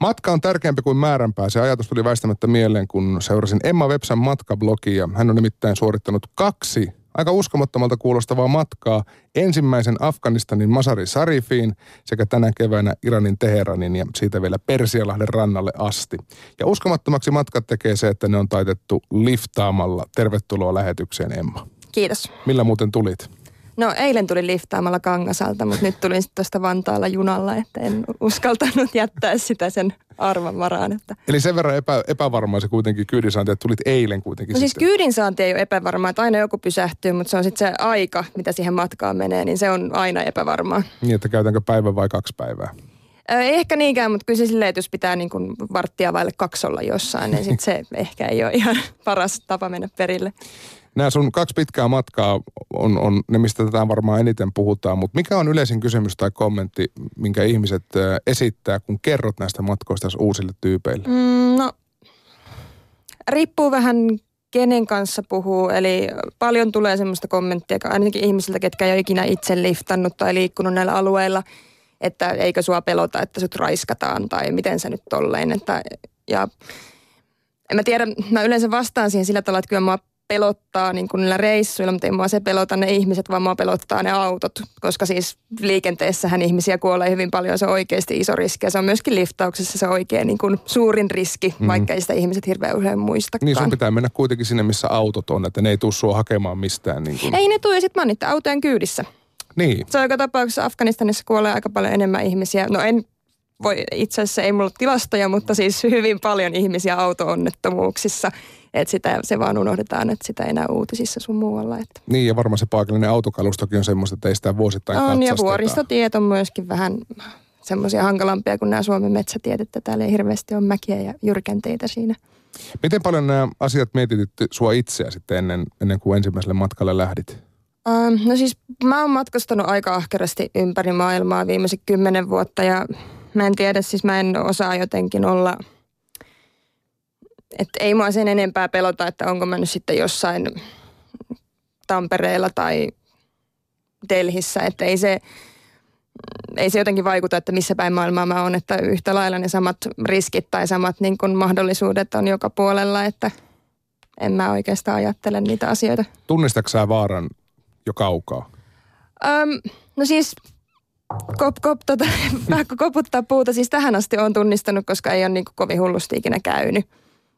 Matka on tärkeämpi kuin määränpää. Se ajatus tuli väistämättä mieleen, kun seurasin Emma Websan matkablogia. Hän on nimittäin suorittanut kaksi aika uskomattomalta kuulostavaa matkaa ensimmäisen Afganistanin Masari Sarifiin sekä tänä keväänä Iranin Teheranin ja siitä vielä Persialahden rannalle asti. Ja uskomattomaksi matkat tekee se, että ne on taitettu liftaamalla. Tervetuloa lähetykseen Emma. Kiitos. Millä muuten tulit? No eilen tuli liftaamalla Kangasalta, mutta nyt tulin sitten tuosta Vantaalla junalla, että en uskaltanut jättää sitä sen arvan varaan. Että. Eli sen verran epä, epävarmaa se kuitenkin kyydinsaanti, että tulit eilen kuitenkin. No siis kyydinsaanti ei ole epävarmaa, että aina joku pysähtyy, mutta se on sitten se aika, mitä siihen matkaan menee, niin se on aina epävarmaa. Niin, että käytänkö päivä vai kaksi päivää? Ei ehkä niinkään, mutta kyllä se silleen, että jos pitää niin kuin varttia vaille kaksolla jossain, niin sit se ehkä ei ole ihan paras tapa mennä perille. Nämä sun kaksi pitkää matkaa on, on ne, mistä tätä varmaan eniten puhutaan, mutta mikä on yleisin kysymys tai kommentti, minkä ihmiset esittää, kun kerrot näistä matkoista uusille tyypeille? Mm, no, riippuu vähän kenen kanssa puhuu. Eli paljon tulee semmoista kommenttia, ainakin ihmisiltä, ketkä ei ole ikinä itse liftannut tai liikkunut näillä alueilla, että eikö sua pelota, että sut raiskataan tai miten sä nyt tolleen. Että, ja en mä tiedä, mä yleensä vastaan siihen sillä tavalla, että kyllä mua pelottaa niin kuin niillä reissuilla, mutta ei mua se pelota ne ihmiset, vaan mua pelottaa ne autot. Koska siis liikenteessähän ihmisiä kuolee hyvin paljon, se on oikeasti iso riski. Ja se on myöskin liftauksessa se oikein niin kuin suurin riski, mm. vaikka ei sitä ihmiset hirveän usein muistakaan. Niin sun pitää mennä kuitenkin sinne, missä autot on, että ne ei tule sua hakemaan mistään. Niin kuin. Ei ne tule, ja sit mä oon autojen kyydissä. Niin. Se on joka tapauksessa Afganistanissa kuolee aika paljon enemmän ihmisiä. No en voi, itse asiassa ei mulla tilastoja, mutta siis hyvin paljon ihmisiä auto-onnettomuuksissa – että sitä, se vaan unohdetaan, että sitä ei enää uutisissa sun muualla. Että. Niin ja varmaan se paikallinen autokalustokin on semmoista, että ei sitä vuosittain On ja vuoristotiet on myöskin vähän semmoisia hankalampia kuin nämä Suomen metsätiet, että täällä ei hirveästi ole mäkiä ja jyrkänteitä siinä. Miten paljon nämä asiat mietitytti sua itseä sitten ennen, ennen kuin ensimmäiselle matkalle lähdit? Ähm, no siis mä oon matkustanut aika ahkerasti ympäri maailmaa viimeiset kymmenen vuotta ja mä en tiedä, siis mä en osaa jotenkin olla – että ei mua sen enempää pelota, että onko mä nyt sitten jossain Tampereella tai Delhissä, että ei se, ei se jotenkin vaikuta, että missä päin maailmaa mä oon, että yhtä lailla ne samat riskit tai samat niin kuin mahdollisuudet on joka puolella, että en mä oikeastaan ajattele niitä asioita. Tunnistatko sä vaaran jo kaukaa? Öm, no siis kop, kop, tota, koputtaa puuta, siis tähän asti on tunnistanut, koska ei ole niin kovin hullusti ikinä käynyt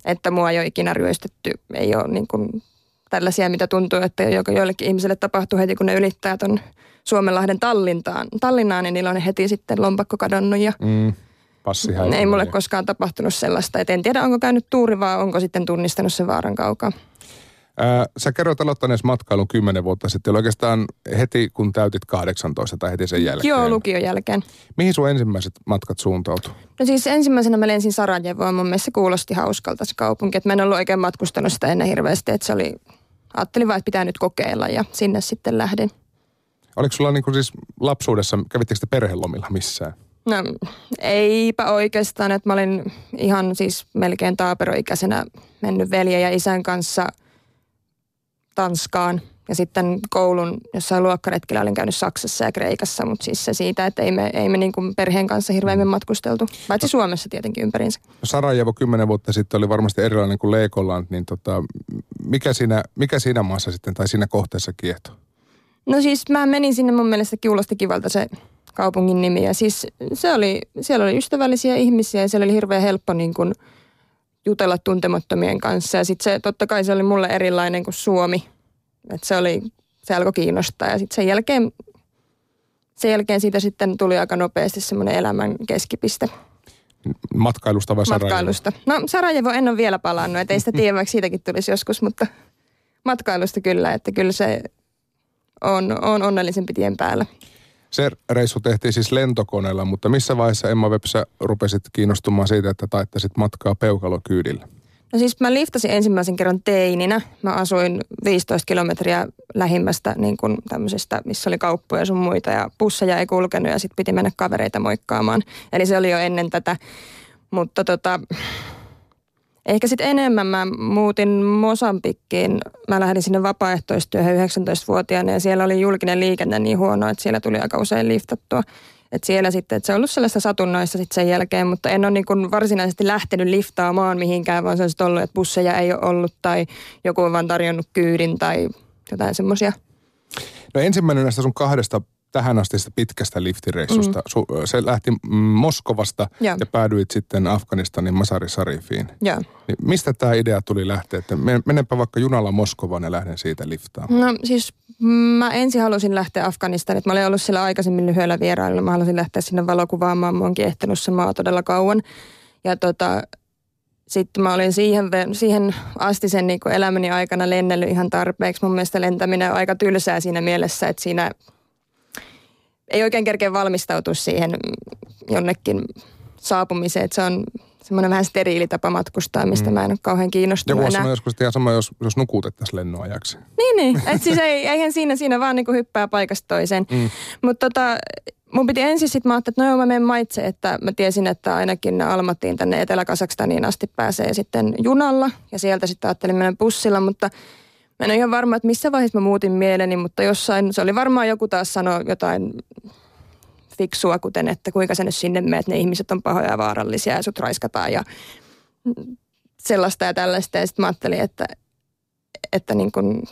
että mua ei ole ikinä ryöstetty. Ei ole niin kuin tällaisia, mitä tuntuu, että joillekin ihmisille tapahtuu heti, kun ne ylittää tuon Suomenlahden Tallintaan, Tallinnaan, niin niillä on heti sitten lompakko kadonnut ja mm, ei mulle koskaan tapahtunut sellaista. Et en tiedä, onko käynyt tuuri vai onko sitten tunnistanut sen vaaran kaukaa. Ää, sä kerroit aloittaneessa matkailun kymmenen vuotta sitten, oikeastaan heti kun täytit 18 tai heti sen jälkeen. Joo, lukion jälkeen. Mihin sun ensimmäiset matkat suuntautu? No siis ensimmäisenä mä lensin Sarajevoon, mun mielestä se kuulosti hauskalta se kaupunki, että mä en ollut oikein matkustanut sitä ennen hirveästi, että se oli, ajattelin vaan, että pitää nyt kokeilla ja sinne sitten lähdin. Oliko sulla niin kuin siis lapsuudessa, kävittekö te perhelomilla missään? No eipä oikeastaan, että mä olin ihan siis melkein taaperoikäisenä mennyt veljen ja isän kanssa – Tanskaan ja sitten koulun jossain luokkaretkellä olin käynyt Saksassa ja Kreikassa, mutta siis se siitä, että ei me, ei me niin kuin perheen kanssa hirveämmin matkusteltu, paitsi no, Suomessa tietenkin ympäriinsä. Sarajevo kymmenen vuotta sitten oli varmasti erilainen kuin Leikoland, niin tota, mikä, siinä, mikä siinä maassa sitten tai siinä kohteessa kiehtoo? No siis mä menin sinne mun mielestä kuulosti kivalta se kaupungin nimi ja siis se oli, siellä oli ystävällisiä ihmisiä ja siellä oli hirveän helppo niin kuin – jutella tuntemattomien kanssa. Ja sitten se, totta kai se oli mulle erilainen kuin Suomi. Että se oli, se alkoi kiinnostaa. Ja sitten sen jälkeen, sen jälkeen siitä sitten tuli aika nopeasti semmoinen elämän keskipiste. Matkailusta vai Sarajevo? Matkailusta. No Sarajevo en ole vielä palannut, että ei sitä tiedä, vaikka siitäkin tulisi joskus, mutta matkailusta kyllä, että kyllä se on, on onnellisempi tien päällä. Se reissu tehtiin siis lentokoneella, mutta missä vaiheessa Emma Websä rupesit kiinnostumaan siitä, että taittaisit matkaa peukalokyydillä? No siis mä liftasin ensimmäisen kerran teininä. Mä asuin 15 kilometriä lähimmästä niin kuin tämmöisestä, missä oli kauppoja sun muita ja busseja ei kulkenut ja sitten piti mennä kavereita moikkaamaan. Eli se oli jo ennen tätä. Mutta tota, Ehkä sitten enemmän mä muutin Mosambikkiin. Mä lähdin sinne vapaaehtoistyöhön 19-vuotiaana ja siellä oli julkinen liikenne niin huono, että siellä tuli aika usein liftattua. Et siellä sitten, että se on ollut sellaista satunnaista sitten sen jälkeen, mutta en ole niin varsinaisesti lähtenyt liftaamaan mihinkään, vaan se on ollut, että busseja ei ole ollut tai joku on vaan tarjonnut kyydin tai jotain semmoisia. No ensimmäinen näistä sun kahdesta tähän asti pitkästä liftireissusta. Mm. Se lähti Moskovasta ja, ja päädyit sitten Afganistanin Masari Sarifiin. Ja. Niin mistä tämä idea tuli lähteä, että menenpä vaikka junalla Moskovaan ja lähden siitä liftaamaan? No siis mä ensin halusin lähteä Afganistanille. Mä olin ollut siellä aikaisemmin lyhyellä vierailulla. Mä halusin lähteä sinne valokuvaamaan. Mä oon kiehtonut se maa todella kauan. Ja tota, sitten mä olin siihen, siihen asti sen niin elämäni aikana lennellyt ihan tarpeeksi. Mun mielestä lentäminen on aika tylsää siinä mielessä, että siinä ei oikein kerkeä valmistautua siihen jonnekin saapumiseen. Että se on semmoinen vähän steriili tapa matkustaa, mistä mm. mä en ole kauhean kiinnostunut Joku on joskus ihan sama, jos, jos nukutettaisiin lennon ajaksi. Niin, niin. Et siis ei, eihän siinä, siinä vaan niinku hyppää paikasta toiseen. Mm. Mutta tota, mun piti ensin sitten, mä ajattelin, että no joo, mä menen maitse, että mä tiesin, että ainakin Almattiin tänne Etelä-Kasakstaniin asti pääsee sitten junalla. Ja sieltä sitten ajattelin mennä bussilla, mutta Mä en ole ihan varma, että missä vaiheessa mä muutin mieleni, mutta jossain, se oli varmaan joku taas sanoi jotain fiksua, kuten että kuinka sä nyt sinne meet, ne ihmiset on pahoja ja vaarallisia ja sut raiskataan ja sellaista ja tällaista. Ja sitten mä ajattelin, että, että niin kun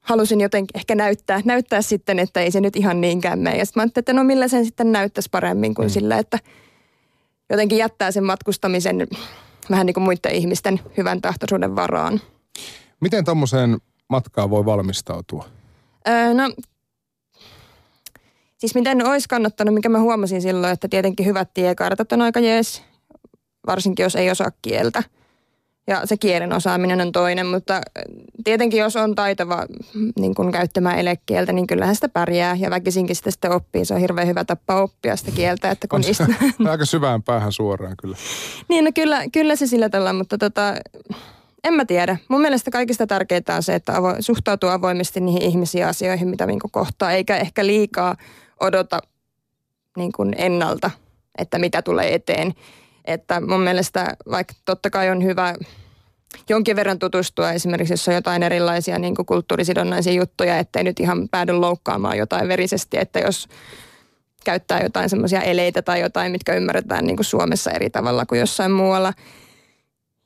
halusin jotenkin ehkä näyttää, näyttää sitten, että ei se nyt ihan niinkään mene. Ja sitten mä ajattelin, että no millä sen sitten näyttäisi paremmin kuin mm. sillä, että jotenkin jättää sen matkustamisen vähän niin kuin muiden ihmisten hyvän tahtoisuuden varaan. Miten tuommoiseen matkaa voi valmistautua? Öö, no, siis miten olisi kannattanut, mikä mä huomasin silloin, että tietenkin hyvät tiekartat on aika jees, varsinkin jos ei osaa kieltä. Ja se kielen osaaminen on toinen, mutta tietenkin jos on taitava niin kun käyttämään elekieltä, niin kyllähän sitä pärjää ja väkisinkin sitä sitten oppii. Se on hirveän hyvä tapa oppia sitä kieltä. Että kun on se, aika syvään päähän suoraan kyllä. niin, no kyllä, kyllä se sillä tällä, mutta tota, en mä tiedä. Mun mielestä kaikista tärkeintä on se, että avo, suhtautuu avoimesti niihin ihmisiin asioihin, mitä niin kohtaa, eikä ehkä liikaa odota niin kuin ennalta, että mitä tulee eteen. Että mun mielestä vaikka totta kai on hyvä jonkin verran tutustua esimerkiksi, jos on jotain erilaisia niin kuin kulttuurisidonnaisia juttuja, ettei nyt ihan päädy loukkaamaan jotain verisesti, että jos käyttää jotain semmoisia eleitä tai jotain, mitkä ymmärretään niin kuin Suomessa eri tavalla kuin jossain muualla –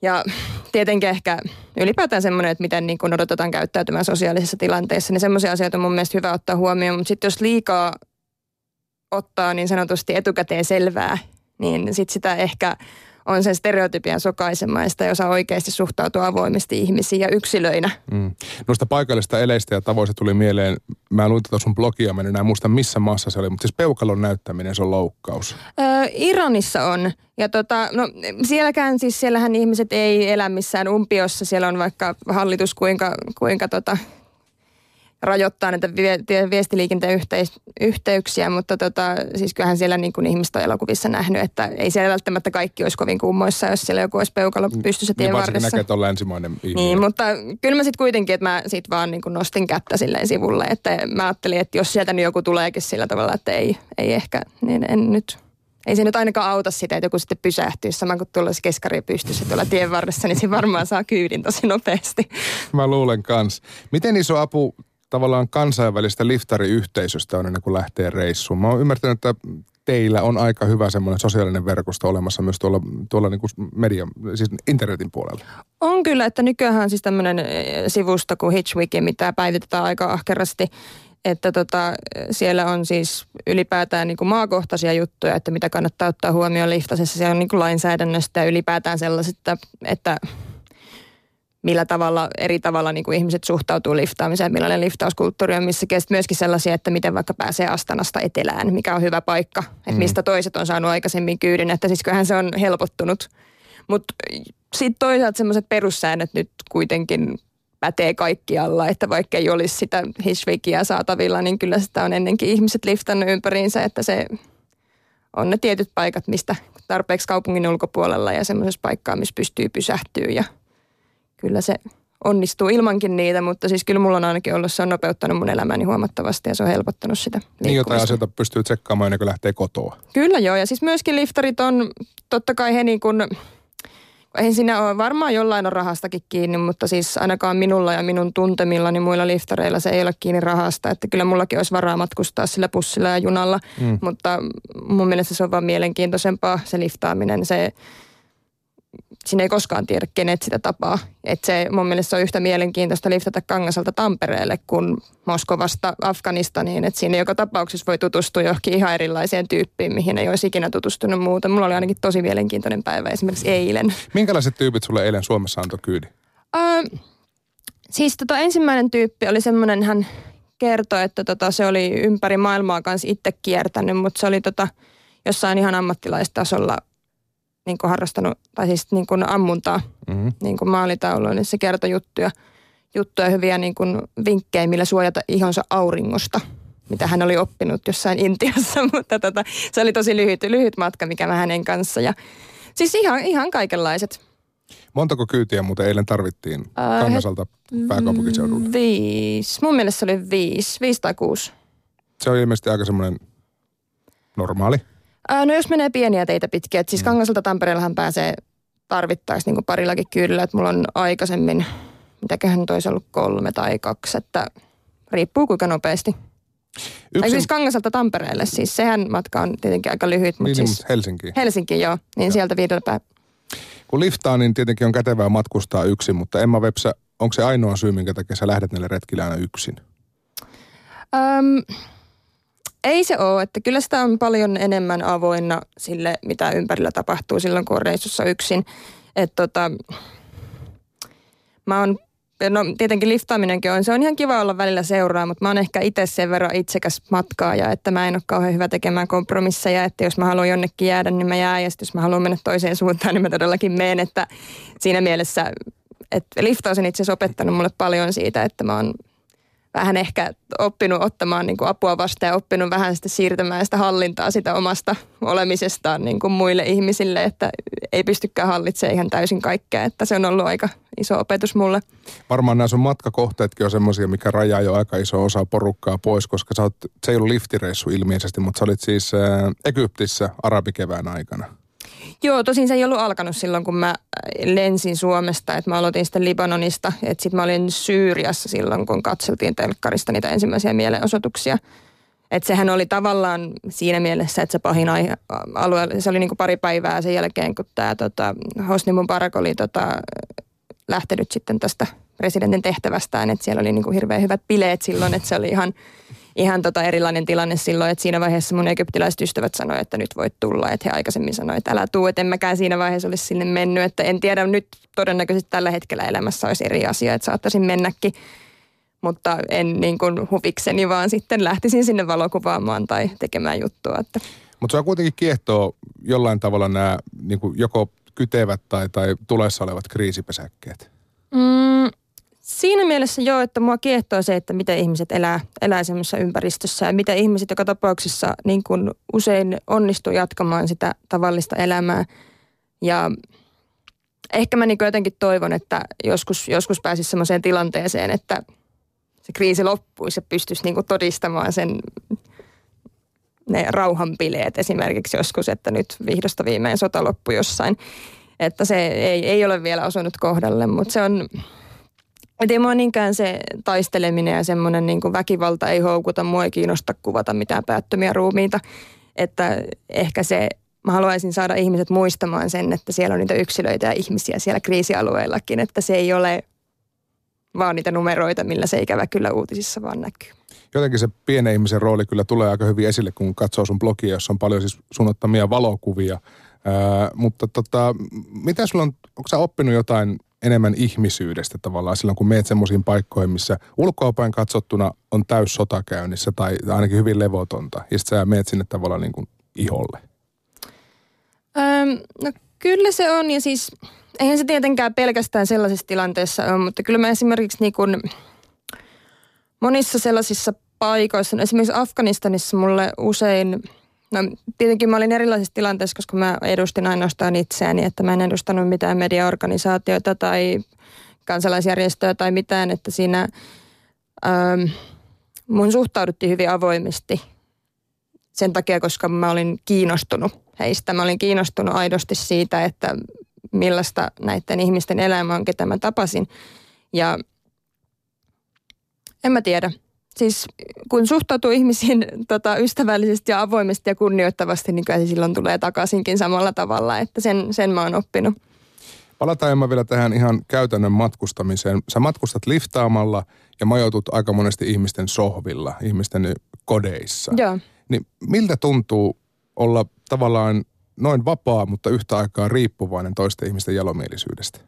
ja tietenkin ehkä ylipäätään semmoinen, että miten niin kun odotetaan käyttäytymään sosiaalisessa tilanteessa, niin semmoisia asioita on mun mielestä hyvä ottaa huomioon. Mutta sitten jos liikaa ottaa niin sanotusti etukäteen selvää, niin sitten sitä ehkä on sen stereotypian sokaisema ja osaa oikeasti suhtautua avoimesti ihmisiin ja yksilöinä. Mm. Noista paikallista eleistä ja tavoista tuli mieleen, mä luin tätä sun blogia, mä en enää muista missä maassa se oli, mutta siis peukalon näyttäminen, se on loukkaus. Öö, Iranissa on. Ja tota, no sielläkään siis, siellähän ihmiset ei elä missään umpiossa, siellä on vaikka hallitus kuinka, kuinka tota, rajoittaa näitä viestiliikenteen yhteis- yhteyksiä, mutta tota, siis kyllähän siellä niin kuin ihmiset on elokuvissa nähnyt, että ei siellä välttämättä kaikki olisi kovin kummoissa, jos siellä joku olisi peukalo mm. pystyssä tien niin varressa. näkee, että on länsimainen ihminen. Niin, mutta kyllä mä sitten kuitenkin, että mä sit vaan niin kuin nostin kättä silleen sivulle, että mä ajattelin, että jos sieltä nyt joku tuleekin sillä tavalla, että ei, ei ehkä, niin en nyt ei se nyt ainakaan auta sitä, että joku sitten pysähtyy sama kuin tuolla keskari pystyssä tuolla tien varressa, niin se varmaan saa kyydin tosi nopeasti. Mä luulen kans. Miten iso apu tavallaan kansainvälistä liftariyhteisöstä on ennen kuin lähtee reissuun. Mä oon ymmärtänyt, että teillä on aika hyvä semmoinen sosiaalinen verkosto olemassa myös tuolla, tuolla niin kuin media, siis internetin puolella. On kyllä, että nykyään siis tämmöinen eh, sivusto kuin Hitchwiki, mitä päivitetään aika ahkerasti. Että tota, siellä on siis ylipäätään niin kuin maakohtaisia juttuja, että mitä kannattaa ottaa huomioon liftasessa. Siellä on niin kuin lainsäädännöstä ja ylipäätään sellaiset, että, että millä tavalla eri tavalla niin kuin ihmiset suhtautuu liftaamiseen, millainen liftauskulttuuri on, missä myöskin sellaisia, että miten vaikka pääsee Astanasta etelään, mikä on hyvä paikka, että mm. mistä toiset on saanut aikaisemmin kyydin, että siis kyllähän se on helpottunut. Mutta sitten toisaalta semmoiset perussäännöt nyt kuitenkin pätee kaikkialla, että vaikka ei olisi sitä hishvikia saatavilla, niin kyllä sitä on ennenkin ihmiset liftannut ympäriinsä, että se on ne tietyt paikat, mistä tarpeeksi kaupungin ulkopuolella ja semmoisessa paikkaa, missä pystyy pysähtyä ja kyllä se onnistuu ilmankin niitä, mutta siis kyllä mulla on ainakin ollut, se on nopeuttanut mun elämäni huomattavasti ja se on helpottanut sitä Niin jotain asioita pystyy tsekkaamaan ennen kuin lähtee kotoa. Kyllä joo, ja siis myöskin liftarit on, totta kai he niin kuin, ei siinä ole, varmaan jollain on rahastakin kiinni, mutta siis ainakaan minulla ja minun tuntemillani muilla liftareilla se ei ole kiinni rahasta. Että kyllä mullakin olisi varaa matkustaa sillä pussilla ja junalla, mm. mutta mun mielestä se on vaan mielenkiintoisempaa se liftaaminen. Se, sinne ei koskaan tiedä, kenet sitä tapaa. Et se mun mielestä se on yhtä mielenkiintoista liftata Kangasalta Tampereelle kuin Moskovasta Afganistaniin. Että siinä joka tapauksessa voi tutustua johonkin ihan erilaiseen tyyppiin, mihin ei olisi ikinä tutustunut muuta. Mulla oli ainakin tosi mielenkiintoinen päivä esimerkiksi eilen. Minkälaiset tyypit sulle eilen Suomessa antoi kyydin? Uh, siis tota ensimmäinen tyyppi oli semmoinen, hän kertoi, että tota, se oli ympäri maailmaa kanssa itse kiertänyt, mutta se oli tota, jossain ihan ammattilaistasolla niin kuin harrastanut, tai siis niin kuin ammuntaa mm-hmm. niin kuin maalitauluun, niin se kertoi juttuja, juttuja hyviä niin kuin vinkkejä, millä suojata ihonsa auringosta mitä hän oli oppinut jossain Intiassa, mutta tota, se oli tosi lyhyt, lyhyt matka, mikä mä hänen kanssa. Ja, siis ihan, ihan kaikenlaiset. Montako kyytiä muuten eilen tarvittiin äh, Kangasalta pääkaupunkiseudulle? Viisi. Mun mielestä se oli viisi, viisi tai kuusi. Se on ilmeisesti aika semmoinen normaali Ää, no jos menee pieniä teitä pitkiä, että siis mm. Kangaselta Tampereellahan pääsee tarvittaisi niin parillakin kyydillä, että mulla on aikaisemmin, mitäköhän nyt olisi ollut kolme tai kaksi, että riippuu kuinka nopeasti. Yksin... Tai siis Kangaselta Tampereelle, siis sehän matka on tietenkin aika lyhyt, mutta niin, siis... Helsinki. Helsinki, joo, niin joo. sieltä viidellä päivä. Kun liftaa, niin tietenkin on kätevää matkustaa yksin, mutta Emma Websä, onko se ainoa syy, minkä takia sä lähdet näille retkille aina yksin? Öm, ei se ole, että kyllä sitä on paljon enemmän avoinna sille, mitä ympärillä tapahtuu silloin, kun on reissussa yksin. Että tota, mä oon, no tietenkin liftaaminenkin on, se on ihan kiva olla välillä seuraa, mutta mä oon ehkä itse sen verran itsekäs matkaaja, että mä en ole kauhean hyvä tekemään kompromisseja, että jos mä haluan jonnekin jäädä, niin mä jään, ja jos mä haluan mennä toiseen suuntaan, niin mä todellakin menen, että siinä mielessä, että liftaus on itse asiassa opettanut mulle paljon siitä, että mä oon vähän ehkä oppinut ottamaan niin kuin apua vastaan ja oppinut vähän sitä siirtämään sitä hallintaa sitä omasta olemisestaan niin kuin muille ihmisille, että ei pystykään hallitsemaan ihan täysin kaikkea, että se on ollut aika iso opetus mulle. Varmaan nämä sun matkakohteetkin on semmoisia, mikä rajaa jo aika iso osa porukkaa pois, koska sä oot, se ei ollut liftireissu ilmeisesti, mutta sä olit siis Egyptissä arabikevään aikana. Joo, tosin se ei ollut alkanut silloin, kun mä lensin Suomesta, että mä aloitin sitten Libanonista, että sitten mä olin Syyriassa silloin, kun katseltiin telkkarista niitä ensimmäisiä mielenosoituksia. Että sehän oli tavallaan siinä mielessä, että se pahin aihe, alue, se oli niin kuin pari päivää sen jälkeen, kun tämä tota, Hosni Mubarak oli tota, lähtenyt sitten tästä presidentin tehtävästään, että siellä oli niin kuin hirveän hyvät bileet silloin, että se oli ihan ihan tota erilainen tilanne silloin, että siinä vaiheessa mun egyptiläiset ystävät sanoivat, että nyt voit tulla, että he aikaisemmin sanoivat, että älä tuu, että en mäkään siinä vaiheessa olisi sinne mennyt, että en tiedä, nyt todennäköisesti tällä hetkellä elämässä olisi eri asia, että saattaisin mennäkin, mutta en niin kuin huvikseni, vaan sitten lähtisin sinne valokuvaamaan tai tekemään juttua. Että. Mutta se on kuitenkin kiehtoo jollain tavalla nämä niin kuin joko kytevät tai, tai tulessa olevat kriisipesäkkeet. Mm, Siinä mielessä joo, että mua kiehtoo se, että miten ihmiset elää, elää semmoisessa ympäristössä ja miten ihmiset joka tapauksessa niin kuin usein onnistuu jatkamaan sitä tavallista elämää. Ja ehkä mä niin jotenkin toivon, että joskus, joskus pääsisi semmoiseen tilanteeseen, että se kriisi loppuisi ja pystyisi niin kuin todistamaan sen ne rauhanpileet esimerkiksi joskus, että nyt vihdosta viimein sota loppui jossain. Että se ei, ei ole vielä osunut kohdalle, mutta se on, et ei mua niinkään se taisteleminen ja semmoinen niin väkivalta ei houkuta. Mua ei kiinnosta kuvata mitään päättömiä ruumiita. Että ehkä se, mä haluaisin saada ihmiset muistamaan sen, että siellä on niitä yksilöitä ja ihmisiä siellä kriisialueillakin. Että se ei ole vaan niitä numeroita, millä se ikävä kyllä uutisissa vaan näkyy. Jotenkin se pienen ihmisen rooli kyllä tulee aika hyvin esille, kun katsoo sun blogia, jossa on paljon siis sun ottamia valokuvia. Ää, mutta tota, mitä sulla on, onko sä oppinut jotain enemmän ihmisyydestä tavallaan silloin, kun meet semmoisiin paikkoihin, missä ulkoapäin katsottuna on täys sota käynnissä tai ainakin hyvin levotonta. Ja sitten sä meet sinne tavallaan niin kuin iholle. Öm, no kyllä se on ja siis eihän se tietenkään pelkästään sellaisessa tilanteessa ole, mutta kyllä mä esimerkiksi niin kuin monissa sellaisissa paikoissa, no esimerkiksi Afganistanissa mulle usein – No tietenkin mä olin erilaisissa tilanteissa, koska mä edustin ainoastaan itseäni, että mä en edustanut mitään mediaorganisaatioita tai kansalaisjärjestöä tai mitään, että siinä ähm, mun suhtauduttiin hyvin avoimesti sen takia, koska mä olin kiinnostunut heistä. Mä olin kiinnostunut aidosti siitä, että millaista näiden ihmisten elämä on, ketä mä tapasin. Ja en mä tiedä. Siis kun suhtautuu ihmisiin tota, ystävällisesti ja avoimesti ja kunnioittavasti, niin kyllä se silloin tulee takaisinkin samalla tavalla, että sen, sen mä oon oppinut. Palataan Emma vielä tähän ihan käytännön matkustamiseen. Sä matkustat liftaamalla ja majoitut aika monesti ihmisten sohvilla, ihmisten kodeissa. Joo. Niin miltä tuntuu olla tavallaan noin vapaa, mutta yhtä aikaa riippuvainen toisten ihmisten jalomielisyydestä?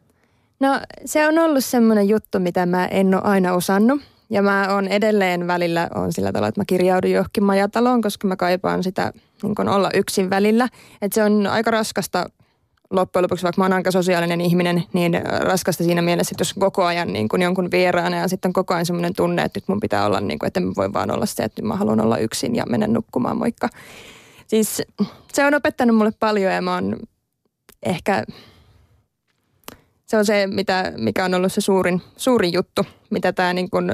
No se on ollut semmoinen juttu, mitä mä en ole aina osannut. Ja mä oon edelleen välillä on sillä tavalla, että mä kirjaudun johonkin majataloon, koska mä kaipaan sitä niin olla yksin välillä. Että se on aika raskasta loppujen lopuksi, vaikka mä oon aika sosiaalinen ihminen, niin raskasta siinä mielessä, että jos koko ajan niin kuin jonkun vieraana ja sitten koko ajan semmoinen tunne, että nyt mun pitää olla niin kuin, että mä voi vaan olla se, että mä haluan olla yksin ja mennä nukkumaan, moikka. Siis se on opettanut mulle paljon ja mä oon ehkä, se on se, mitä, mikä on ollut se suurin, suurin juttu, mitä tämä niin kuin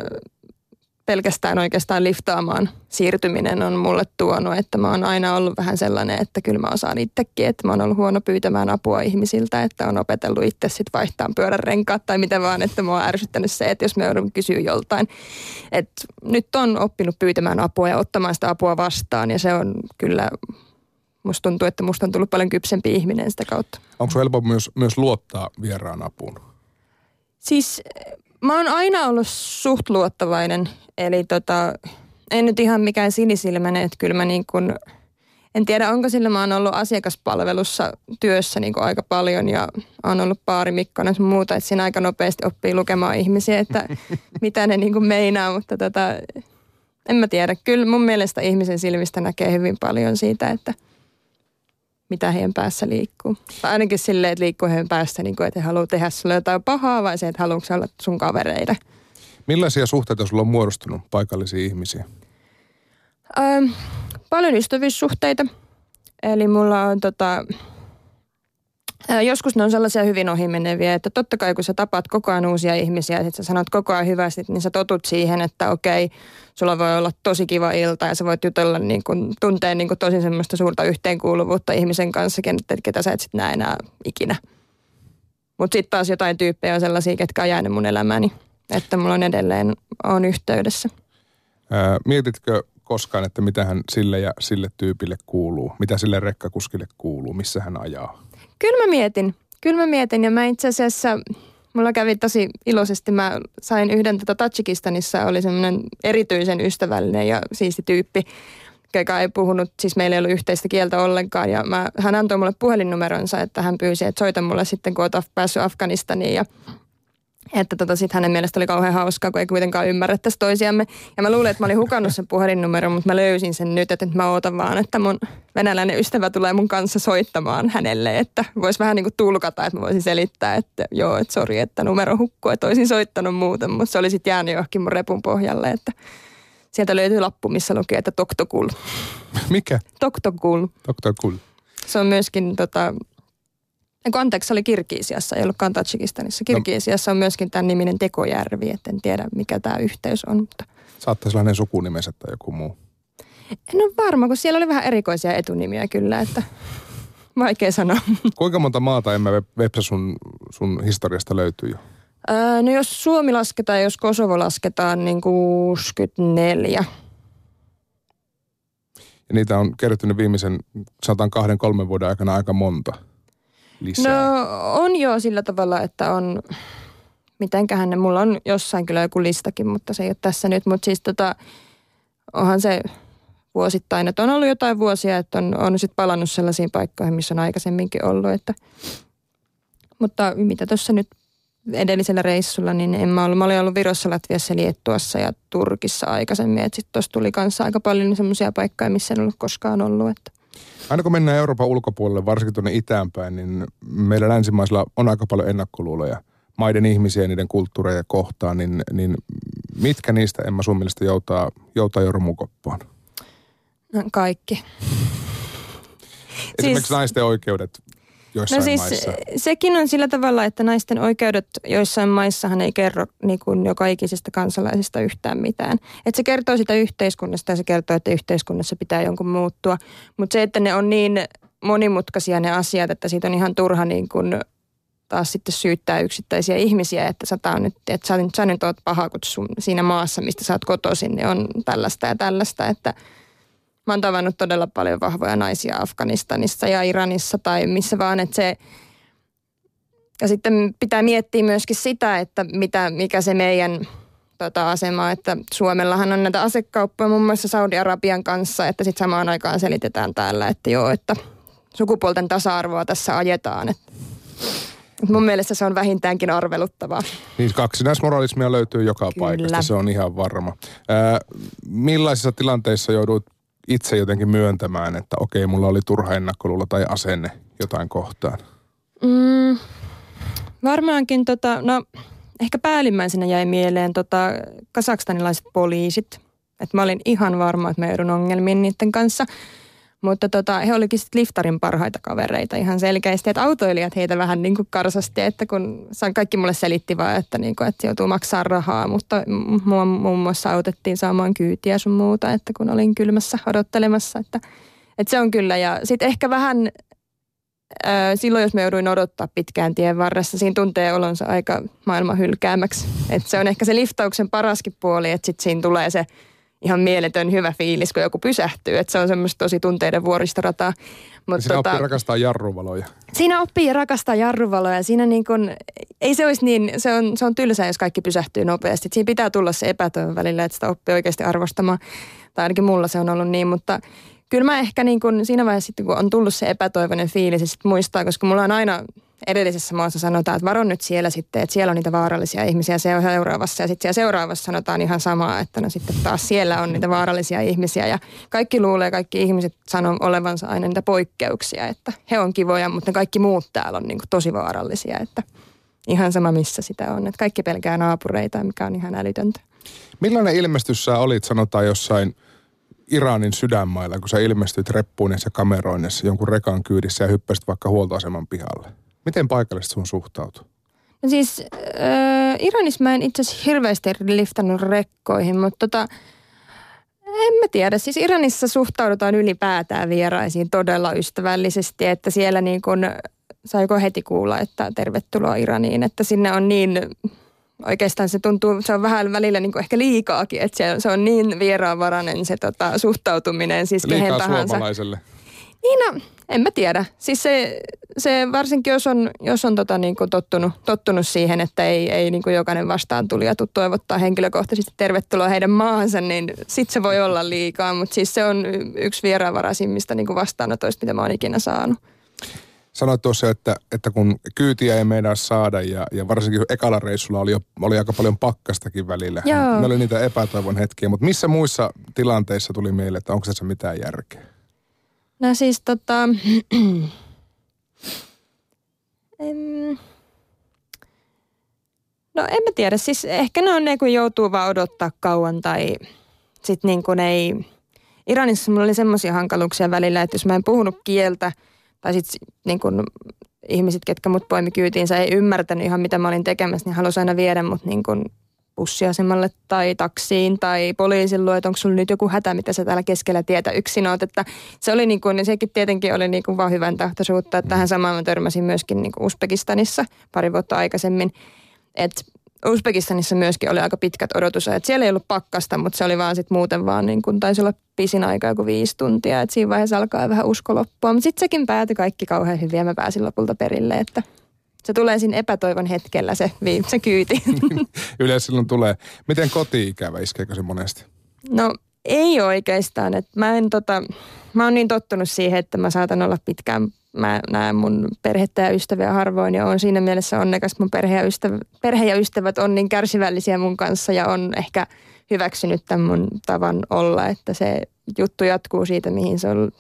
pelkästään oikeastaan liftaamaan siirtyminen on mulle tuonut, että mä oon aina ollut vähän sellainen, että kyllä mä osaan itsekin, että mä oon ollut huono pyytämään apua ihmisiltä, että on opetellut itse sitten vaihtaa pyörän renkaat tai mitä vaan, että mä oon ärsyttänyt se, että jos me joudun kysyä joltain. että nyt on oppinut pyytämään apua ja ottamaan sitä apua vastaan ja se on kyllä musta tuntuu, että musta on tullut paljon kypsempi ihminen sitä kautta. Onko se helppo myös, myös luottaa vieraan apuun? Siis mä oon aina ollut suht luottavainen, eli tota, en nyt ihan mikään sinisilmäinen, että kyllä mä niin kuin, en tiedä onko sillä mä oon ollut asiakaspalvelussa työssä niin kuin aika paljon ja on ollut paari mikkona ja muuta, että siinä aika nopeasti oppii lukemaan ihmisiä, että mitä ne niin kuin meinaa, mutta tota, en mä tiedä. Kyllä mun mielestä ihmisen silmistä näkee hyvin paljon siitä, että – mitä heidän päässä liikkuu. Tai ainakin silleen, että liikkuu heidän päässä, niin kuin, että he haluaa tehdä sulle jotain pahaa vai se, että haluatko olla sun kavereita. Millaisia suhteita sulla on muodostunut paikallisia ihmisiä? Ähm, paljon ystävyyssuhteita. Eli mulla on tota, Joskus ne on sellaisia hyvin ohimeneviä, että totta kai kun sä tapaat koko ajan uusia ihmisiä ja sä sanot koko ajan hyvästi, niin sä totut siihen, että okei, sulla voi olla tosi kiva ilta ja sä voit jutella niin kuin, tuntee niin kuin tosi semmoista suurta yhteenkuuluvuutta ihmisen kanssa, ketä sä et sit näe enää ikinä. Mutta sitten taas jotain tyyppejä on sellaisia, ketkä on jäänyt mun elämäni, että mulla on edelleen on yhteydessä. Ää, mietitkö koskaan, että mitä hän sille ja sille tyypille kuuluu? Mitä sille rekkakuskille kuuluu? Missä hän ajaa? Kyllä mä mietin. Kyllä mä mietin. Ja mä itse asiassa, mulla kävi tosi iloisesti, mä sain yhden tätä Tatsikistanissa, oli semmoinen erityisen ystävällinen ja siisti tyyppi, joka ei puhunut, siis meillä ei ollut yhteistä kieltä ollenkaan. Ja mä, hän antoi mulle puhelinnumeronsa, että hän pyysi, että soita mulle sitten, kun olet päässyt Afganistaniin. Ja että tota, sit hänen mielestä oli kauhean hauskaa, kun ei kuitenkaan ymmärrettäisi toisiamme. Ja mä luulin, että mä olin hukannut sen puhelinnumeron, mutta mä löysin sen nyt, että mä ootan vaan, että mun venäläinen ystävä tulee mun kanssa soittamaan hänelle, että voisi vähän niin kuin tulkata, että mä voisin selittää, että joo, että sori, että numero hukkuu, että olisin soittanut muuten, mutta se oli sitten jäänyt johonkin mun repun pohjalle, että sieltä löytyy lappu, missä lukee, että Toktokul. Mikä? Toktokul. Toktokul. Se on myöskin tota, Eikö anteeksi, oli Kirkiisiassa, ei ollutkaan Tatsikistanissa. No. Kirkiisiassa on myöskin tämän niminen Tekojärvi, että en tiedä mikä tämä yhteys on. Mutta... Saattaa sellainen sukunimensä tai joku muu. En ole varma, kun siellä oli vähän erikoisia etunimiä kyllä, että vaikea sanoa. Kuinka monta maata emme Websa sun, sun historiasta löytyy jo? Öö, no jos Suomi lasketaan jos Kosovo lasketaan, niin 64. Ja niitä on kertynyt viimeisen, sanotaan kahden, kolmen vuoden aikana aika monta lisää? No on jo sillä tavalla, että on, mitenköhän ne, mulla on jossain kyllä joku listakin, mutta se ei ole tässä nyt. Mutta siis tota, onhan se vuosittain, että on ollut jotain vuosia, että on, on sitten palannut sellaisiin paikkoihin, missä on aikaisemminkin ollut. Että, mutta mitä tuossa nyt edellisellä reissulla, niin en mä ollut. Mä olin ollut Virossa, Latviassa, Liettuassa ja Turkissa aikaisemmin. Että sitten tuossa tuli kanssa aika paljon semmoisia paikkoja, missä en ollut koskaan ollut. Että. Aina kun mennään Euroopan ulkopuolelle, varsinkin tuonne itäänpäin, niin meillä länsimaisilla on aika paljon ennakkoluuloja maiden ihmisiä ja niiden kulttuureja kohtaan, niin, niin mitkä niistä Emma sun mielestä joutaa, joutaa jo romukoppaan? No, kaikki. Esimerkiksi siis, naisten oikeudet joissain no siis maissa? sekin on sillä tavalla, että naisten oikeudet joissain maissahan ei kerro niin kuin joka ikisestä kansalaisesta yhtään mitään. Et se kertoo sitä yhteiskunnasta ja se kertoo, että yhteiskunnassa pitää jonkun muuttua. Mutta se, että ne on niin monimutkaisia ne asiat, että siitä on ihan turha niin kuin taas sitten syyttää yksittäisiä ihmisiä, että sä, nyt, että sä, sä nyt oot paha, kun sun, siinä maassa, mistä sä oot kotoisin, niin on tällaista ja tällaista, että mä oon tavannut todella paljon vahvoja naisia Afganistanissa ja Iranissa tai missä vaan, että se, ja sitten pitää miettiä myöskin sitä, että mitä, mikä se meidän tota, asema, että Suomellahan on näitä asekauppoja muun muassa Saudi-Arabian kanssa, että sitten samaan aikaan selitetään täällä, että joo, että sukupuolten tasa-arvoa tässä ajetaan. Että mun mielestä se on vähintäänkin arveluttavaa. Niin kaksinaismoralismia löytyy joka Kyllä. paikasta, se on ihan varma. Ää, millaisissa tilanteissa joudut itse jotenkin myöntämään, että okei, mulla oli turha ennakkoluulo tai asenne jotain kohtaan? Mm, varmaankin tota, no ehkä päällimmäisenä jäi mieleen tota, kasakstanilaiset poliisit. Että mä olin ihan varma, että mä joudun ongelmiin niiden kanssa. Mutta tota, he olikin sitten liftarin parhaita kavereita ihan selkeästi. Että autoilijat heitä vähän niin kuin karsasti, että kun kaikki mulle selitti vaan, että, niin kuin, että joutuu maksaa rahaa. Mutta mua muun muassa autettiin saamaan kyytiä sun muuta, että kun olin kylmässä odottelemassa. Että, että se on kyllä. Ja sitten ehkä vähän silloin, jos me jouduin odottaa pitkään tien varressa, siinä tuntee olonsa aika maailman hylkäämäksi. Et se on ehkä se liftauksen paraskin puoli, että sitten siinä tulee se ihan mieletön hyvä fiilis, kun joku pysähtyy. Että se on semmoista tosi tunteiden vuoristorataa. Mut siinä tota, oppii rakastaa jarruvaloja. Siinä oppii rakastaa jarruvaloja. Siinä niin kun, ei se olisi niin, se on, se on tylsää, jos kaikki pysähtyy nopeasti. Siinä pitää tulla se epätoivon välillä, että sitä oppii oikeasti arvostamaan. Tai ainakin mulla se on ollut niin, mutta kyllä mä ehkä niin kun siinä vaiheessa sitten, kun on tullut se epätoivoinen fiilis, ja sitten muistaa, koska mulla on aina edellisessä maassa sanotaan, että varon nyt siellä sitten, että siellä on niitä vaarallisia ihmisiä se on seuraavassa. Ja sitten siellä seuraavassa sanotaan ihan samaa, että no sitten taas siellä on niitä vaarallisia ihmisiä. Ja kaikki luulee, kaikki ihmiset sanoo olevansa aina niitä poikkeuksia, että he on kivoja, mutta ne kaikki muut täällä on niin kuin tosi vaarallisia. Että ihan sama missä sitä on. Että kaikki pelkää naapureita, mikä on ihan älytöntä. Millainen ilmestys sä olit, sanotaan jossain – Iranin sydänmailla, kun sä ilmestyit reppuunessa ja kameroinnissa jonkun rekan kyydissä ja hyppäsit vaikka huoltoaseman pihalle? Miten paikalliset sun suhtautuu? No siis äh, Iranissa mä en itse asiassa hirveästi liftannut rekkoihin, mutta tota, en mä tiedä. Siis Iranissa suhtaudutaan ylipäätään vieraisiin todella ystävällisesti, että siellä niin kun, saiko heti kuulla, että tervetuloa Iraniin, että sinne on niin oikeastaan se tuntuu, se on vähän välillä niin kuin ehkä liikaakin, että se, se on niin vieraanvarainen se tota, suhtautuminen siis Liikaa kehen tahansa. suomalaiselle. Niin no, en mä tiedä. Siis se, se varsinkin jos on, jos on tota niin kuin tottunut, tottunut siihen, että ei, ei niin kuin jokainen vastaan tuli ja toivottaa henkilökohtaisesti tervetuloa heidän maahansa, niin sit se voi olla liikaa. Mutta siis se on yksi vieraanvaraisimmista niin kuin vastaanotoista, mitä mä oon ikinä saanut. Sanoit tuossa, että, että kun kyytiä ei meinaa saada ja, ja varsinkin ekalla reissulla oli, jo, oli aika paljon pakkastakin välillä. Joo. Ne oli niitä epätoivon hetkiä, mutta missä muissa tilanteissa tuli mieleen, että onko tässä mitään järkeä? No siis tota... em, no en mä tiedä, siis ehkä ne on ne, kun joutuu vaan odottaa kauan tai sitten niin kuin ei... Iranissa mulla oli semmoisia hankaluuksia välillä, että jos mä en puhunut kieltä – tai sitten niin kun ihmiset, ketkä mut poimi kyytiinsä, ei ymmärtänyt ihan mitä mä olin tekemässä, niin halusi aina viedä mut niin kun bussiasemalle tai taksiin tai poliisin luo, että onko sulla nyt joku hätä, mitä sä täällä keskellä tietä yksin oot. Että se oli niin kuin, niin sekin tietenkin oli niin kuin vaan hyvän tahtoisuutta, että tähän samaan mä törmäsin myöskin niin kuin Uzbekistanissa pari vuotta aikaisemmin. Että Uzbekistanissa myöskin oli aika pitkät odotusajat. Siellä ei ollut pakkasta, mutta se oli vaan sitten muuten vaan niin kuin taisi olla pisin aika joku viisi tuntia. Että siinä vaiheessa alkaa vähän usko loppua. Mutta sitten sekin päätyi kaikki kauhean hyvin ja mä pääsin lopulta perille, että se tulee siinä epätoivon hetkellä se, se kyyti. Yleensä silloin tulee. Miten koti-ikävä, iskeekö se monesti? No ei oikeastaan. Et mä, en, tota, mä oon niin tottunut siihen, että mä saatan olla pitkään mä näen mun perhettä ja ystäviä harvoin ja on siinä mielessä onnekas. Mun perhe ja, ystävät, perhe ja ystävät on niin kärsivällisiä mun kanssa ja on ehkä hyväksynyt tämän mun tavan olla, että se juttu jatkuu siitä, mihin se on,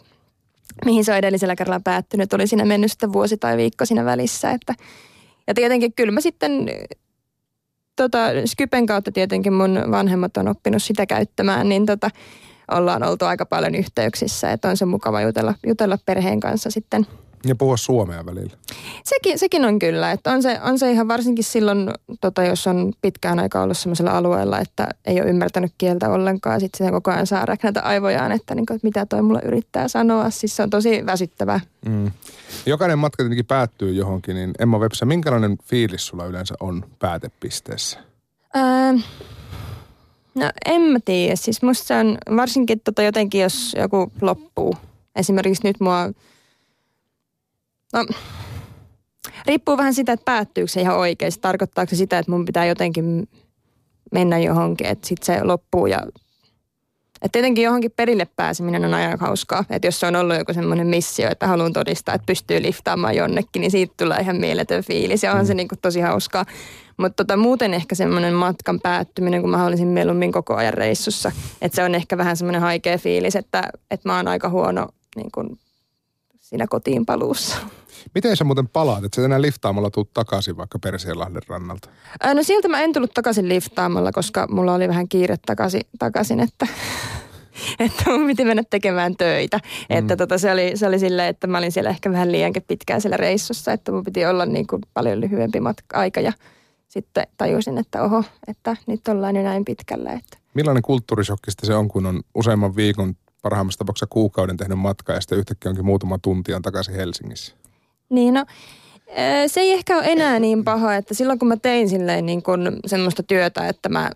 mihin se on edellisellä kerralla päättynyt. Oli siinä mennyt sitten vuosi tai viikko siinä välissä. Että, ja tietenkin kyllä mä sitten tota, Skypen kautta tietenkin mun vanhemmat on oppinut sitä käyttämään, niin tota, ollaan oltu aika paljon yhteyksissä, että on se mukava jutella, jutella perheen kanssa sitten Ja puhua suomea välillä. Sekin, sekin on kyllä, että on se, on se ihan varsinkin silloin, tota, jos on pitkään aikaa ollut sellaisella alueella, että ei ole ymmärtänyt kieltä ollenkaan. Sitten sitä koko ajan saa räknätä aivojaan, että, niin kuin, että mitä toi mulle yrittää sanoa. Siis se on tosi väsyttävää. Mm. Jokainen matka tietenkin päättyy johonkin, niin Emma Websä, minkälainen fiilis sulla yleensä on päätepisteessä? Öö, no en mä tiedä. Siis musta se on varsinkin tota jotenkin, jos joku loppuu. Esimerkiksi nyt mua No, riippuu vähän sitä, että päättyykö se ihan oikeasti. Tarkoittaako se sitä, että mun pitää jotenkin mennä johonkin, että sitten se loppuu ja et tietenkin johonkin perille pääseminen on aina hauskaa. Että jos se on ollut joku semmoinen missio, että haluan todistaa, että pystyy liftaamaan jonnekin, niin siitä tulee ihan mieletön fiilis ja on mm. se niin kuin tosi hauskaa. Mutta tota, muuten ehkä semmoinen matkan päättyminen, kun mä olisin mieluummin koko ajan reissussa. Että se on ehkä vähän semmoinen haikea fiilis, että, että mä oon aika huono niin kuin siinä kotiin paluussa. Miten sä muuten palaat, että sä enää liftaamalla tuut takaisin vaikka Persianlahden rannalta? no sieltä mä en tullut takaisin liftaamalla, koska mulla oli vähän kiire takaisin, takaisin että, että mun piti mennä tekemään töitä. Mm. Että tota, se, oli, se oli silleen, että mä olin siellä ehkä vähän liiankin pitkään siellä reissussa, että mun piti olla niin kuin paljon lyhyempi matka aika ja sitten tajusin, että oho, että nyt ollaan jo näin pitkällä. Että. Millainen kulttuurishokkista se on, kun on useamman viikon parhaimmassa tapauksessa kuukauden tehnyt matkaa ja sitten yhtäkkiä onkin muutama tuntia takaisin Helsingissä? Niin no, se ei ehkä ole enää niin paha, että silloin kun mä tein silleen niin kuin semmoista työtä, että mä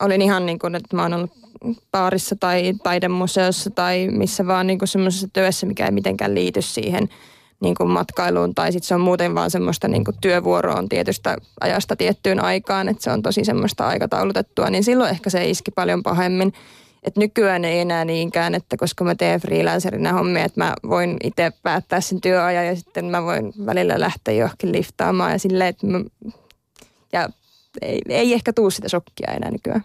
olin ihan niin kuin, että mä oon ollut baarissa tai taidemuseossa tai missä vaan niin semmoisessa työssä, mikä ei mitenkään liity siihen niin kuin matkailuun tai sitten se on muuten vaan semmoista niin kuin työvuoroa on tietystä ajasta tiettyyn aikaan, että se on tosi semmoista aikataulutettua, niin silloin ehkä se iski paljon pahemmin. Et nykyään ei enää niinkään, että koska mä teen freelancerina hommia, että mä voin itse päättää sen työajan ja sitten mä voin välillä lähteä johonkin liftaamaan ja silleen, että mä, ja ei, ei ehkä tuu sitä shokkia enää nykyään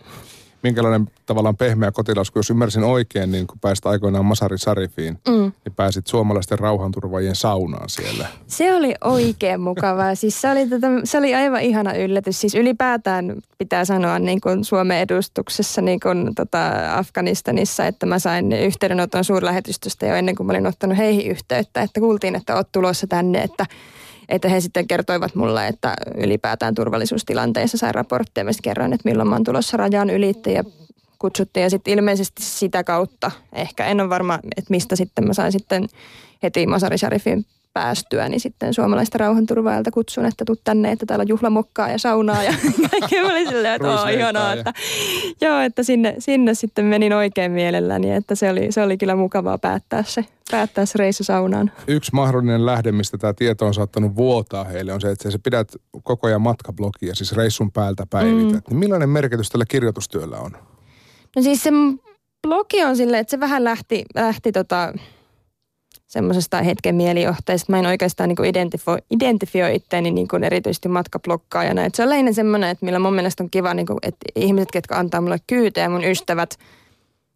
minkälainen tavallaan pehmeä kotilaus, kun jos ymmärsin oikein, niin kun pääsit aikoinaan Masari Sarifiin, mm. niin pääsit suomalaisten rauhanturvajien saunaan siellä. Se oli oikein mukavaa. Siis se oli, tätä, se oli aivan ihana yllätys. Siis ylipäätään pitää sanoa niin kuin Suomen edustuksessa niin kuin tota Afganistanissa, että mä sain yhteydenoton suurlähetystöstä jo ennen kuin mä olin ottanut heihin yhteyttä, että kuultiin, että oot tulossa tänne, että että he sitten kertoivat mulle, että ylipäätään turvallisuustilanteessa sai raportteja. Mä kerroin, että milloin mä oon tulossa rajan ylitte ja kutsuttiin. Ja sitten ilmeisesti sitä kautta, ehkä en ole varma, että mistä sitten mä sain sitten heti Masari Sharifin päästyä, niin sitten suomalaista rauhanturvaajalta kutsun, että tuu tänne, että täällä on juhlamokkaa ja saunaa ja kaikki oli silleen, että oo ihanaa, että, joo, että sinne, sinne sitten menin oikein mielelläni, että se oli, se oli kyllä mukavaa päättää se, päättää se reissu saunaan. Yksi mahdollinen lähde, mistä tämä tieto on saattanut vuotaa heille, on se, että sä pidät koko ajan matkablogia, siis reissun päältä päivität. Mm. Niin millainen merkitys tällä kirjoitustyöllä on? No siis se blogi on silleen, että se vähän lähti, lähti tota, semmoisesta hetken mielijohteesta. Mä en oikeastaan niin identifio, identifioi itteeni niin kuin erityisesti matkablokkaajana. Et se on lähinnä semmoinen, että millä mun mielestä on kiva, niin kuin, että ihmiset, jotka antaa mulle kyyteen, mun ystävät,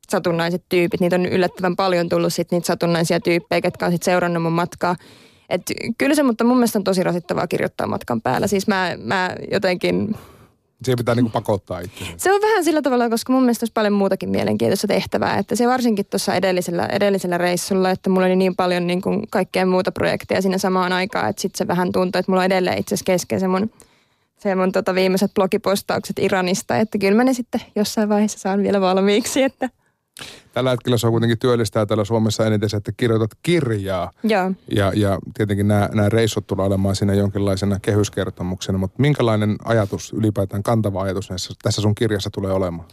satunnaiset tyypit, niitä on yllättävän paljon tullut sit niitä satunnaisia tyyppejä, jotka on sit seurannut mun matkaa. Et kyllä se, mutta mun mielestä on tosi rasittavaa kirjoittaa matkan päällä. Siis mä, mä jotenkin Siihen pitää niin kuin pakottaa itse. Se on vähän sillä tavalla, koska mun mielestä olisi paljon muutakin mielenkiintoista tehtävää. Että se varsinkin tuossa edellisellä, edellisellä reissulla, että mulla oli niin paljon niin kuin kaikkea muuta projekteja siinä samaan aikaan, että sitten se vähän tuntuu, että mulla on edelleen itse asiassa kesken se mun, se mun tota viimeiset blogipostaukset Iranista, että kyllä mä ne sitten jossain vaiheessa saan vielä valmiiksi, että – Tällä hetkellä se on kuitenkin työllistää täällä Suomessa eniten se, että kirjoitat kirjaa. Joo. Ja, ja tietenkin nämä, nämä reissut tulee olemaan siinä jonkinlaisena kehyskertomuksena, mutta minkälainen ajatus, ylipäätään kantava ajatus näissä, tässä sun kirjassa tulee olemaan?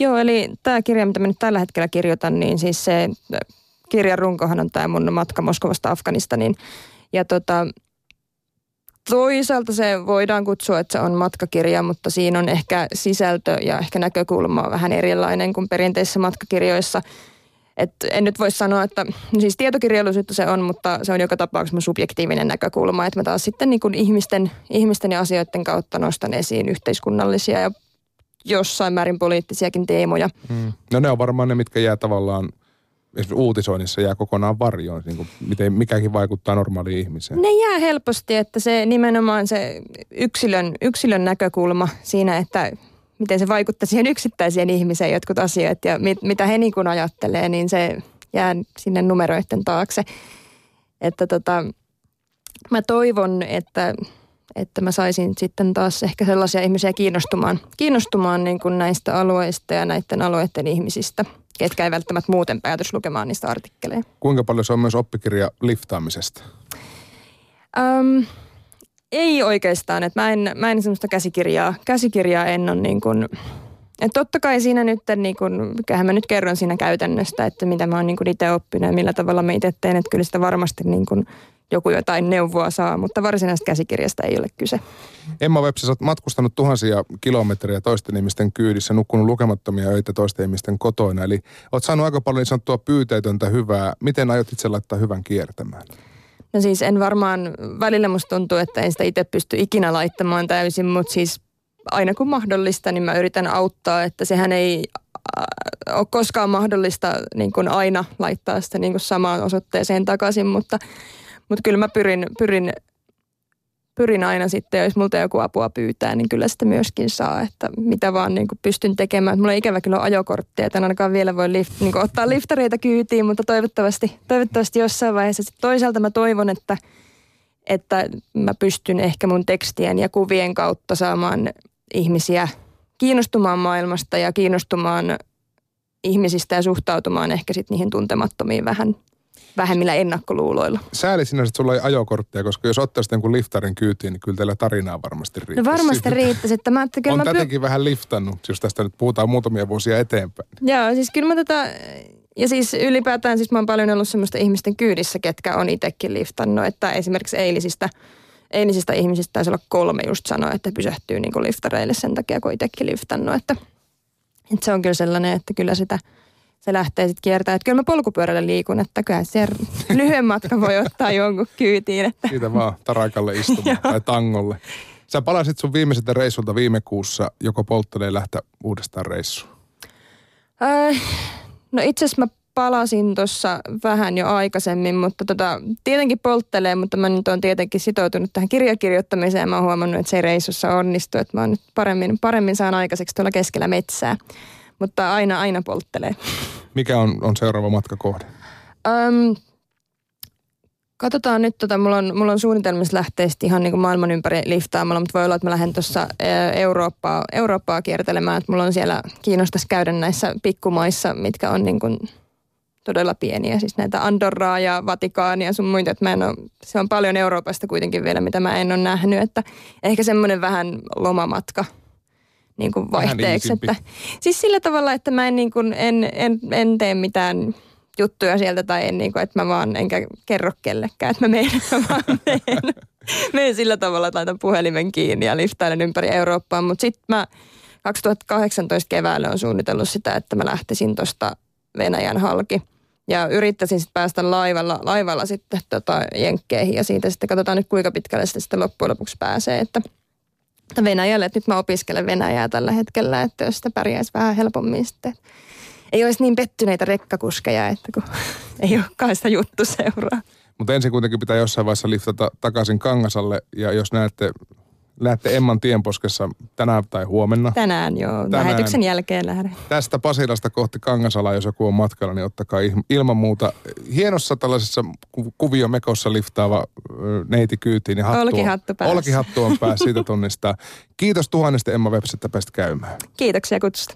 Joo, eli tämä kirja, mitä mä nyt tällä hetkellä kirjoitan, niin siis se kirjan runkohan on tämä mun matka Moskovasta Afganistaniin. Ja tota, Toisaalta se voidaan kutsua, että se on matkakirja, mutta siinä on ehkä sisältö ja ehkä näkökulma vähän erilainen kuin perinteisissä matkakirjoissa. Et en nyt voi sanoa, että siis tietokirjallisuutta se on, mutta se on joka tapauksessa subjektiivinen näkökulma. Että mä taas sitten niin kuin ihmisten, ihmisten ja asioiden kautta nostan esiin yhteiskunnallisia ja jossain määrin poliittisiakin teemoja. Hmm. No ne on varmaan ne, mitkä jää tavallaan esimerkiksi uutisoinnissa jää kokonaan varjoon, niin kuin miten mikäkin vaikuttaa normaaliin ihmiseen? Ne jää helposti, että se nimenomaan se yksilön, yksilön näkökulma siinä, että miten se vaikuttaa siihen yksittäiseen ihmiseen jotkut asiat ja mit, mitä he niin kuin ajattelee, niin se jää sinne numeroiden taakse. että tota, mä toivon, että, että mä saisin sitten taas ehkä sellaisia ihmisiä kiinnostumaan, kiinnostumaan niin kuin näistä alueista ja näiden alueiden ihmisistä, ketkä ei välttämättä muuten päätös lukemaan niistä artikkeleja. Kuinka paljon se on myös oppikirja liftaamisesta? Um, ei oikeastaan, että mä en, mä en semmoista käsikirjaa, käsikirjaa en ole niin kuin, että totta kai siinä nyt, niin kuin, mä nyt kerron siinä käytännöstä, että mitä mä oon niin itse oppinut ja millä tavalla mä itse teen, että kyllä sitä varmasti niin kuin, joku jotain neuvoa saa, mutta varsinaisesta käsikirjasta ei ole kyse. Emma Webs, olet matkustanut tuhansia kilometrejä toisten ihmisten kyydissä, nukkunut lukemattomia öitä toisten ihmisten kotoina. Eli olet saanut aika paljon niin sanottua pyyteetöntä hyvää. Miten aiot itse laittaa hyvän kiertämään? No siis en varmaan, välillä musta tuntuu, että en sitä itse pysty ikinä laittamaan täysin, mutta siis aina kun mahdollista, niin mä yritän auttaa, että sehän ei äh, ole koskaan mahdollista niin kuin aina laittaa sitä niin kuin samaan osoitteeseen takaisin, mutta, mutta kyllä mä pyrin, pyrin, pyrin aina sitten, jos multa joku apua pyytää, niin kyllä sitä myöskin saa, että mitä vaan niin pystyn tekemään. Mulla on ikävä kyllä ajokorttia, että ainakaan vielä voi lift, niin ottaa liftareita kyytiin, mutta toivottavasti, toivottavasti jossain vaiheessa. Sitten toisaalta mä toivon, että, että mä pystyn ehkä mun tekstien ja kuvien kautta saamaan ihmisiä kiinnostumaan maailmasta ja kiinnostumaan ihmisistä ja suhtautumaan ehkä sitten niihin tuntemattomiin vähän vähemmillä ennakkoluuloilla. Sääli sinä, että sulla ei ajokorttia, koska jos ottaisit jonkun liftarin kyytiin, niin kyllä teillä tarinaa varmasti riittäisi. No varmasti riittäisi. Että mä, että kyllä on mä tätenkin py... vähän liftannut, jos tästä nyt puhutaan muutamia vuosia eteenpäin. Joo, siis kyllä mä tätä, ja siis ylipäätään siis mä oon paljon ollut semmoista ihmisten kyydissä, ketkä on itsekin liftannut, että esimerkiksi eilisistä eilisistä ihmisistä taisi olla kolme just sanoa, että pysähtyy niin liftareille sen takia, kun itsekin liftannut. Että, että se on kyllä sellainen, että kyllä sitä se lähtee sitten kiertämään. Että kyllä mä polkupyörällä liikun, että kyllä se lyhyen matka voi ottaa jonkun kyytiin. Että. Siitä vaan tarakalle istumaan tai tangolle. Sä palasit sun viimeiseltä reissulta viime kuussa, joko polttelee lähteä uudestaan reissuun? Äh, no itse asiassa mä palasin tuossa vähän jo aikaisemmin, mutta tota, tietenkin polttelee, mutta mä nyt oon tietenkin sitoutunut tähän kirjakirjoittamiseen. Mä oon huomannut, että se ei reissussa onnistu, että mä oon nyt paremmin, paremmin saan aikaiseksi tuolla keskellä metsää. Mutta aina, aina polttelee. Mikä on, on seuraava matkakohde? Öm, katsotaan nyt, tota, mulla, on, mulla on suunnitelmissa lähteä ihan niin kuin maailman ympäri liftaamalla, mutta voi olla, että mä lähden tuossa Eurooppaa, Eurooppaa kiertelemään, että mulla on siellä kiinnostaisi käydä näissä pikkumaissa, mitkä on niin kuin todella pieniä, siis näitä Andorraa ja Vatikaania ja sun muita, että mä en ole, se on paljon Euroopasta kuitenkin vielä, mitä mä en ole nähnyt, että ehkä semmoinen vähän lomamatka niin kuin vaihteeksi. Että, siis sillä tavalla, että mä en, niin kuin, en, en, en tee mitään juttuja sieltä tai en, niin kuin, että mä vaan enkä kerro kellekään, että mä menen, vaan menen, menen sillä tavalla, että laitan puhelimen kiinni ja liftailen ympäri Eurooppaa, mutta sitten mä 2018 keväällä on suunnitellut sitä, että mä lähtisin tuosta Venäjän halki. Ja yrittäisin sitten päästä laivalla, laivalla sitten tota jenkkeihin ja siitä sitten katsotaan nyt kuinka pitkälle sitten, sitten loppujen lopuksi pääsee, että Venäjälle, että nyt mä opiskelen Venäjää tällä hetkellä, että jos sitä pärjäisi vähän helpommin sitten. Ei olisi niin pettyneitä rekkakuskeja, että kun ei olekaan sitä juttu seuraa. Mutta ensin kuitenkin pitää jossain vaiheessa liftata takaisin Kangasalle ja jos näette Lähdette Emman tienposkessa tänään tai huomenna. Tänään joo, tänään. lähetyksen jälkeen lähden. Tästä Pasilasta kohti Kangasalaa, jos joku on matkalla, niin ottakaa ilman muuta hienossa tällaisessa kuviomekossa liftaava neiti kyytiin. Niin hattu olkihattu päässä. Olkihattu on päässä, siitä tunnistaa. Kiitos tuhannesta Emma Webs, että pääsit käymään. Kiitoksia kutsusta.